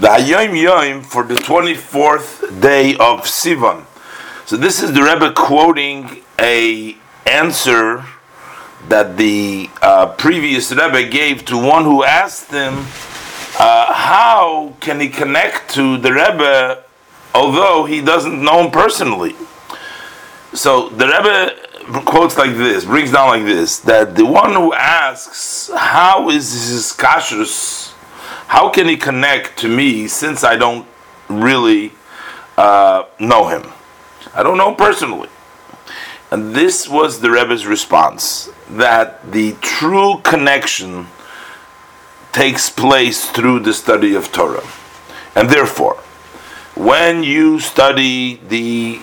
the Hayom Yom for the 24th day of Sivan. So this is the Rebbe quoting a answer that the uh, previous Rebbe gave to one who asked him, uh, how can he connect to the Rebbe although he doesn't know him personally? So the Rebbe quotes like this, brings down like this, that the one who asks, how is his kashrus how can he connect to me since I don't really uh, know him? I don't know him personally. And this was the Rebbe's response that the true connection takes place through the study of Torah. And therefore, when you study the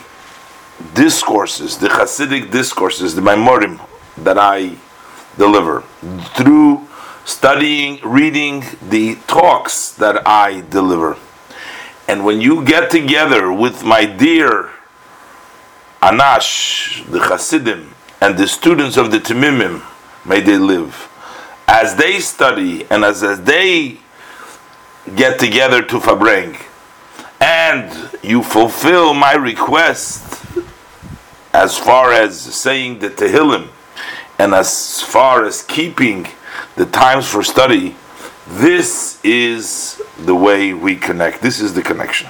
discourses, the Hasidic discourses, the Maamorim that I deliver, through studying, reading the talks that I deliver. And when you get together with my dear Anash, the Hasidim, and the students of the Temimim, may they live, as they study and as, as they get together to farbreng, and you fulfill my request as far as saying the Tehillim, and as far as keeping the times for study, this is the way we connect. This is the connection.